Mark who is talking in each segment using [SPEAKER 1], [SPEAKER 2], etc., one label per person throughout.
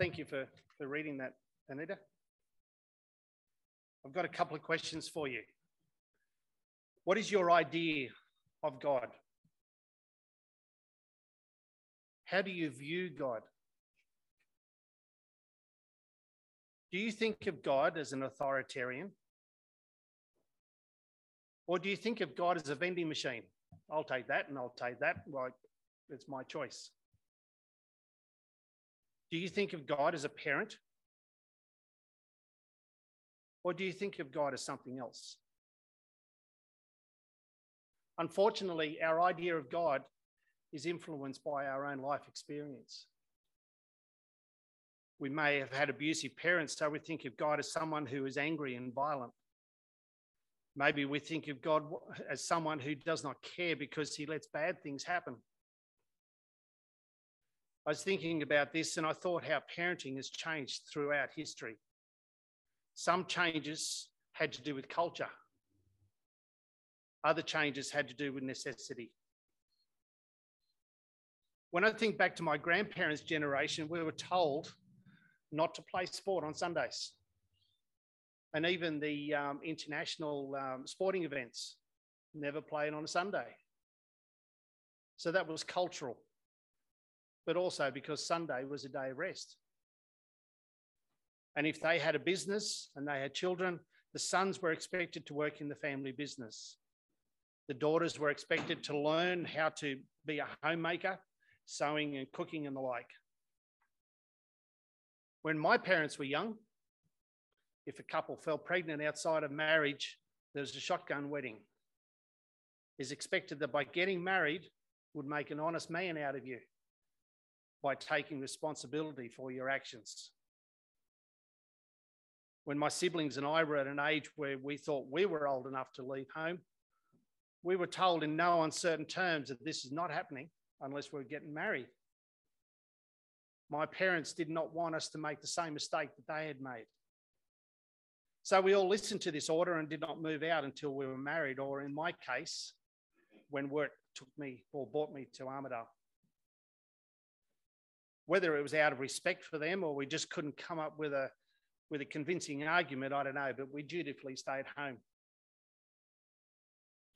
[SPEAKER 1] Thank you for, for reading that, Anita. I've got a couple of questions for you. What is your idea of God? How do you view God? Do you think of God as an authoritarian? Or do you think of God as a vending machine? I'll take that and I'll take that. Like, it's my choice. Do you think of God as a parent? Or do you think of God as something else? Unfortunately, our idea of God is influenced by our own life experience. We may have had abusive parents, so we think of God as someone who is angry and violent. Maybe we think of God as someone who does not care because he lets bad things happen. I was thinking about this and I thought how parenting has changed throughout history. Some changes had to do with culture, other changes had to do with necessity. When I think back to my grandparents' generation, we were told not to play sport on Sundays. And even the um, international um, sporting events never played on a Sunday. So that was cultural, but also because Sunday was a day of rest. And if they had a business and they had children, the sons were expected to work in the family business. The daughters were expected to learn how to be a homemaker, sewing and cooking and the like. When my parents were young, if a couple fell pregnant outside of marriage, there was a shotgun wedding. It's expected that by getting married would make an honest man out of you by taking responsibility for your actions. When my siblings and I were at an age where we thought we were old enough to leave home, we were told in no uncertain terms that this is not happening unless we're getting married. My parents did not want us to make the same mistake that they had made. So we all listened to this order and did not move out until we were married, or in my case, when work took me or brought me to Armidale. Whether it was out of respect for them or we just couldn't come up with a with a convincing argument, I don't know, but we dutifully stayed home.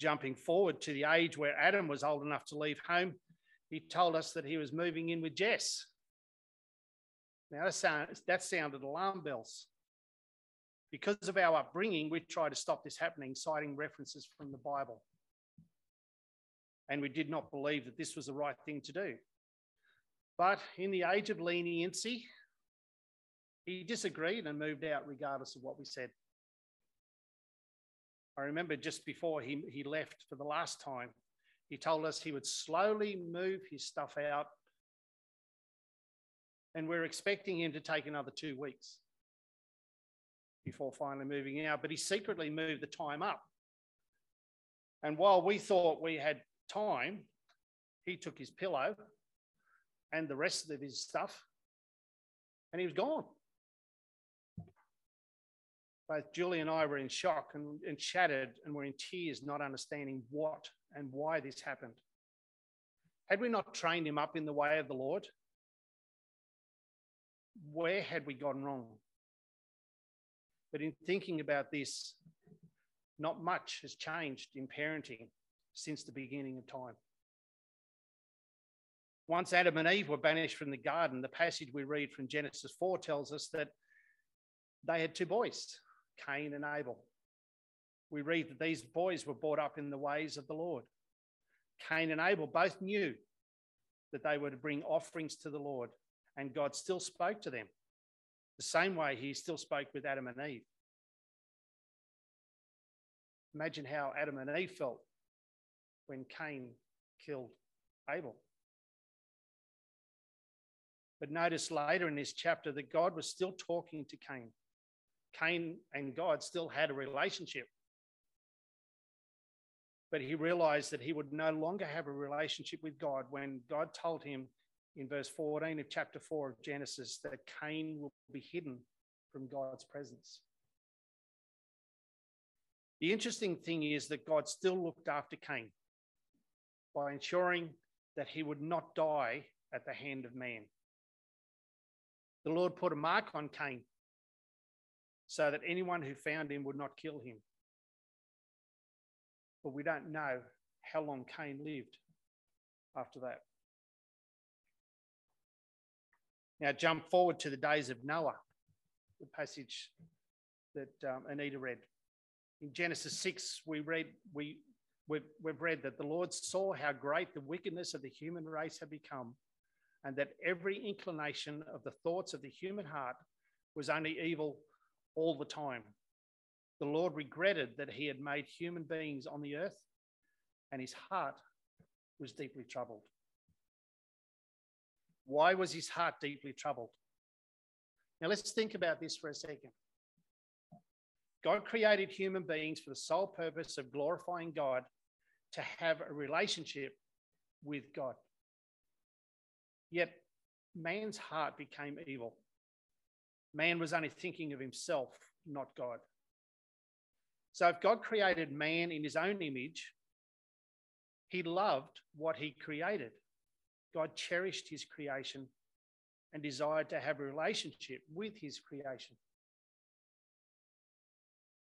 [SPEAKER 1] Jumping forward to the age where Adam was old enough to leave home, he told us that he was moving in with Jess. Now, that, sound, that sounded alarm bells. Because of our upbringing, we tried to stop this happening, citing references from the Bible. And we did not believe that this was the right thing to do. But in the age of leniency, he disagreed and moved out regardless of what we said. I remember just before he, he left for the last time, he told us he would slowly move his stuff out. And we're expecting him to take another two weeks before finally moving out, but he secretly moved the time up. And while we thought we had time, he took his pillow and the rest of his stuff and he was gone. Both Julie and I were in shock and, and shattered and were in tears, not understanding what and why this happened. Had we not trained him up in the way of the Lord? Where had we gone wrong? But in thinking about this, not much has changed in parenting since the beginning of time. Once Adam and Eve were banished from the garden, the passage we read from Genesis 4 tells us that they had two boys, Cain and Abel. We read that these boys were brought up in the ways of the Lord. Cain and Abel both knew that they were to bring offerings to the Lord, and God still spoke to them the same way he still spoke with Adam and Eve. Imagine how Adam and Eve felt when Cain killed Abel. But notice later in this chapter that God was still talking to Cain. Cain and God still had a relationship. But he realized that he would no longer have a relationship with God when God told him in verse 14 of chapter 4 of Genesis that Cain will be hidden from God's presence. The interesting thing is that God still looked after Cain by ensuring that he would not die at the hand of man. The Lord put a mark on Cain so that anyone who found him would not kill him. But we don't know how long Cain lived after that. Now, jump forward to the days of Noah, the passage that um, Anita read. In Genesis 6, we read, we, we've, we've read that the Lord saw how great the wickedness of the human race had become, and that every inclination of the thoughts of the human heart was only evil all the time. The Lord regretted that he had made human beings on the earth, and his heart was deeply troubled. Why was his heart deeply troubled? Now let's think about this for a second. God created human beings for the sole purpose of glorifying God to have a relationship with God. Yet man's heart became evil. Man was only thinking of himself, not God. So if God created man in his own image, he loved what he created. God cherished his creation and desired to have a relationship with his creation.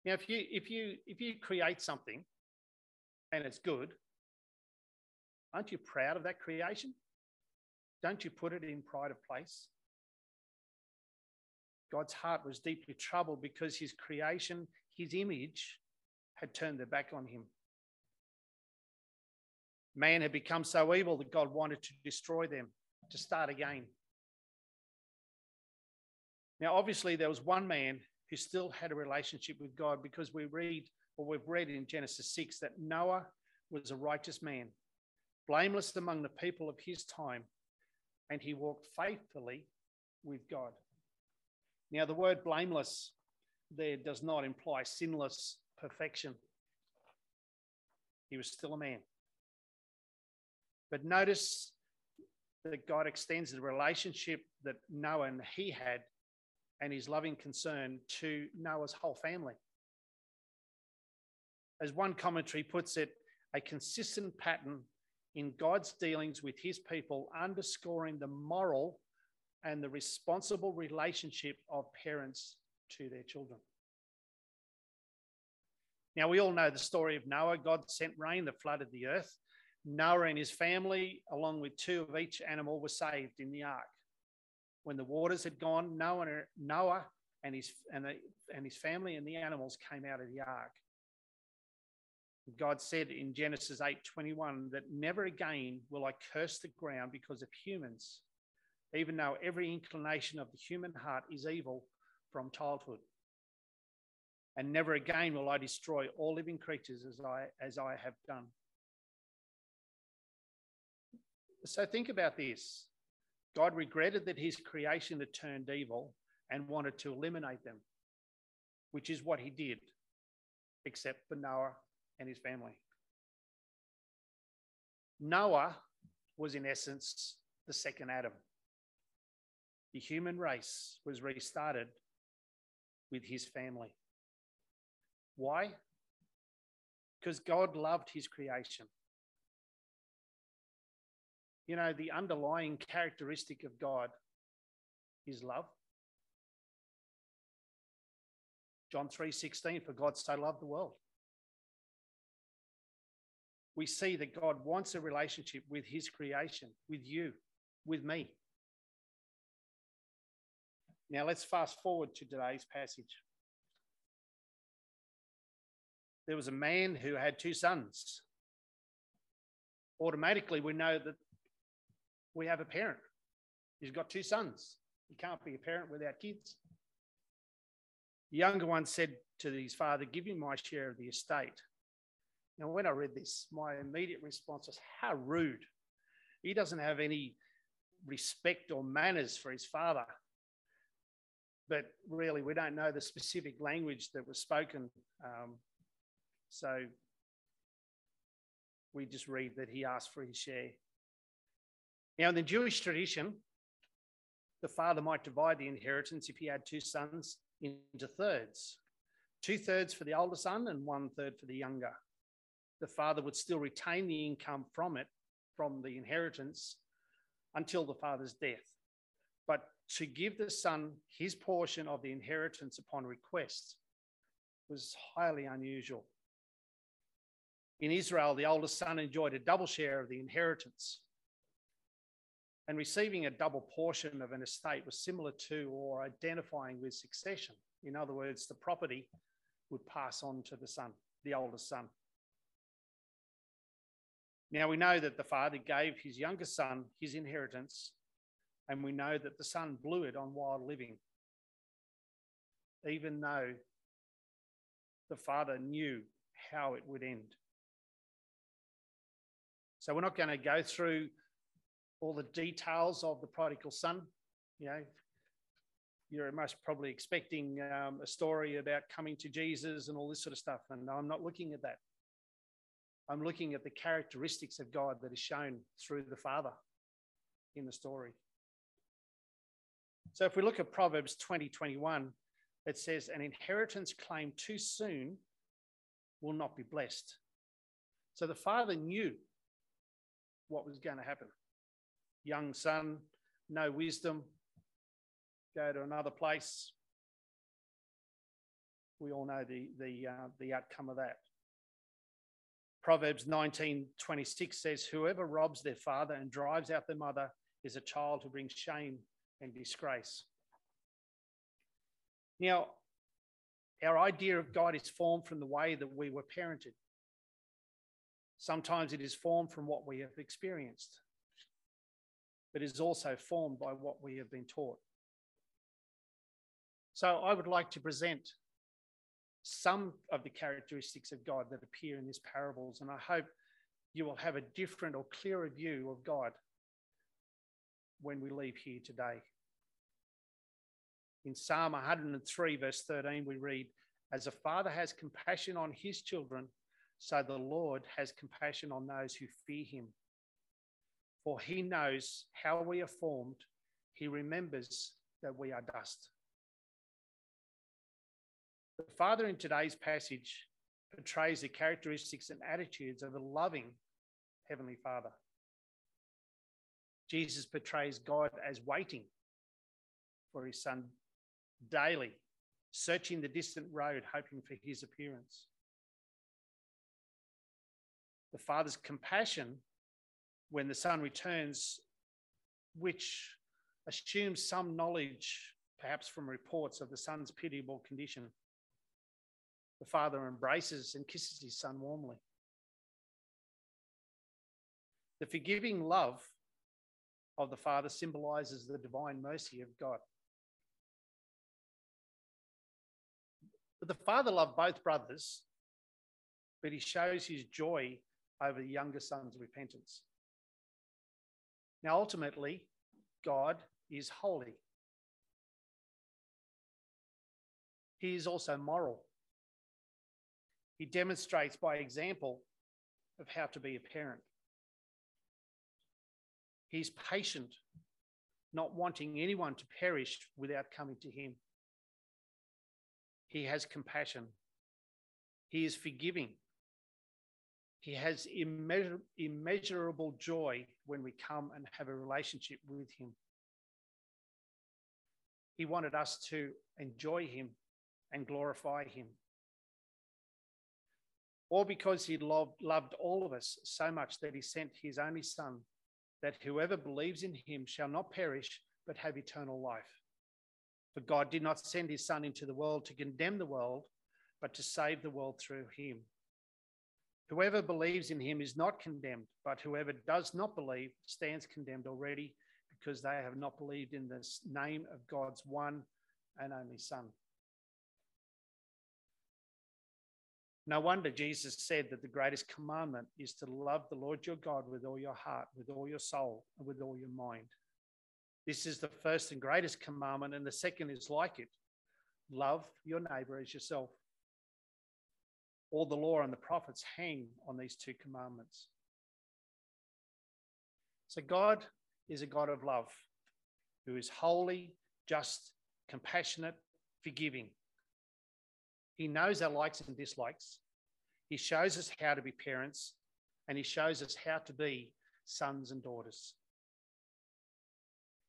[SPEAKER 1] Now, if you if you if you create something and it's good, aren't you proud of that creation? Don't you put it in pride of place? God's heart was deeply troubled because his creation, his image, had turned their back on him. Man had become so evil that God wanted to destroy them, to start again. Now, obviously, there was one man who still had a relationship with God because we read, or we've read in Genesis 6, that Noah was a righteous man, blameless among the people of his time, and he walked faithfully with God. Now, the word blameless there does not imply sinless perfection. He was still a man. But notice that God extends the relationship that Noah and he had and his loving concern to Noah's whole family. As one commentary puts it, a consistent pattern in God's dealings with his people, underscoring the moral and the responsible relationship of parents to their children. Now, we all know the story of Noah. God sent rain that flooded the earth. Noah and his family, along with two of each animal, were saved in the ark. When the waters had gone, Noah, Noah and, his, and, the, and his family and the animals came out of the ark. God said in Genesis 8:21 that never again will I curse the ground because of humans, even though every inclination of the human heart is evil from childhood. And never again will I destroy all living creatures as I as I have done. So think about this. God regretted that his creation had turned evil and wanted to eliminate them, which is what he did, except for Noah and his family. Noah was, in essence, the second Adam. The human race was restarted with his family. Why? Because God loved his creation. You know, the underlying characteristic of God is love. John 3:16 for God so loved the world. We see that God wants a relationship with his creation, with you, with me. Now let's fast forward to today's passage. There was a man who had two sons. Automatically, we know that we have a parent. He's got two sons. He can't be a parent without kids. The younger one said to his father, Give me my share of the estate. Now, when I read this, my immediate response was, How rude. He doesn't have any respect or manners for his father. But really, we don't know the specific language that was spoken. Um, so we just read that he asked for his share. Now, in the Jewish tradition, the father might divide the inheritance if he had two sons into thirds two thirds for the older son and one third for the younger. The father would still retain the income from it, from the inheritance, until the father's death. But to give the son his portion of the inheritance upon request was highly unusual. In Israel, the oldest son enjoyed a double share of the inheritance. And receiving a double portion of an estate was similar to or identifying with succession. In other words, the property would pass on to the son, the oldest son. Now we know that the father gave his younger son his inheritance, and we know that the son blew it on wild living, even though the father knew how it would end. So we're not going to go through all the details of the prodigal son. You know, you're most probably expecting um, a story about coming to Jesus and all this sort of stuff. And I'm not looking at that. I'm looking at the characteristics of God that is shown through the Father in the story. So if we look at Proverbs 20, 21, it says, An inheritance claimed too soon will not be blessed. So the father knew what was going to happen. Young son, no wisdom, go to another place. We all know the, the, uh, the outcome of that. Proverbs 19:26 says, Whoever robs their father and drives out their mother is a child who brings shame and disgrace. Now, our idea of God is formed from the way that we were parented. Sometimes it is formed from what we have experienced, but is also formed by what we have been taught. So I would like to present some of the characteristics of God that appear in these parables, and I hope you will have a different or clearer view of God when we leave here today. In Psalm 103, verse 13, we read, As a father has compassion on his children, so the Lord has compassion on those who fear him. For he knows how we are formed, he remembers that we are dust. The Father in today's passage portrays the characteristics and attitudes of a loving Heavenly Father. Jesus portrays God as waiting for his Son daily, searching the distant road, hoping for his appearance. The Father's compassion when the Son returns, which assumes some knowledge, perhaps from reports of the Son's pitiable condition. The Father embraces and kisses his Son warmly. The forgiving love of the Father symbolizes the divine mercy of God. But the father loved both brothers, but he shows his joy over the younger son's repentance. Now, ultimately, God is holy. He is also moral. He demonstrates by example of how to be a parent. He's patient, not wanting anyone to perish without coming to him. He has compassion. He is forgiving. He has immeasur- immeasurable joy when we come and have a relationship with Him. He wanted us to enjoy Him and glorify Him. All because He loved, loved all of us so much that He sent His only Son, that whoever believes in Him shall not perish but have eternal life. For God did not send his Son into the world to condemn the world, but to save the world through him. Whoever believes in him is not condemned, but whoever does not believe stands condemned already because they have not believed in the name of God's one and only Son. No wonder Jesus said that the greatest commandment is to love the Lord your God with all your heart, with all your soul, and with all your mind. This is the first and greatest commandment, and the second is like it love your neighbor as yourself. All the law and the prophets hang on these two commandments. So, God is a God of love who is holy, just, compassionate, forgiving. He knows our likes and dislikes. He shows us how to be parents, and He shows us how to be sons and daughters.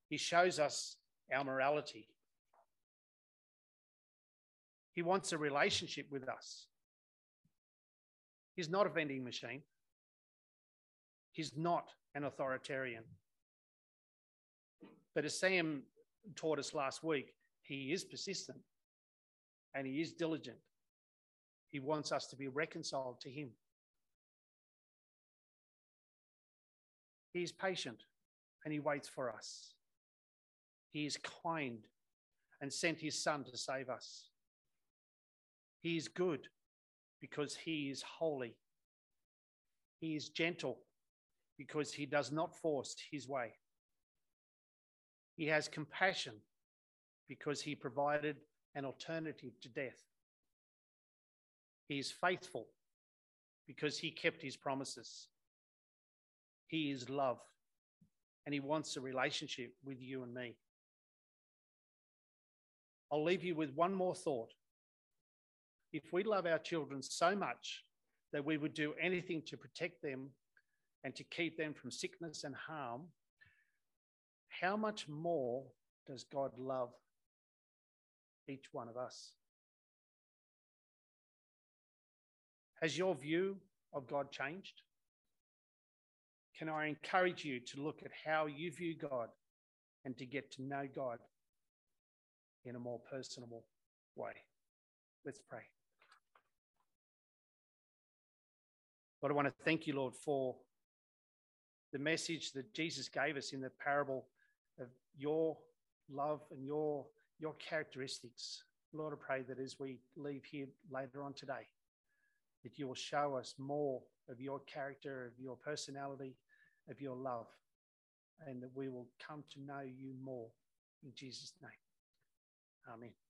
[SPEAKER 1] He shows us our morality. He wants a relationship with us. He's not a vending machine. He's not an authoritarian. But as Sam taught us last week, he is persistent and he is diligent. He wants us to be reconciled to him. He is patient and he waits for us. He is kind and sent his son to save us. He is good because he is holy. He is gentle because he does not force his way. He has compassion because he provided an alternative to death. He is faithful because he kept his promises. He is love and he wants a relationship with you and me. I'll leave you with one more thought. If we love our children so much that we would do anything to protect them and to keep them from sickness and harm, how much more does God love each one of us? Has your view of God changed? Can I encourage you to look at how you view God and to get to know God in a more personable way? Let's pray. Lord, I want to thank you, Lord, for the message that Jesus gave us in the parable of your love and your, your characteristics. Lord, I pray that as we leave here later on today, that you will show us more of your character, of your personality, of your love, and that we will come to know you more. In Jesus' name. Amen.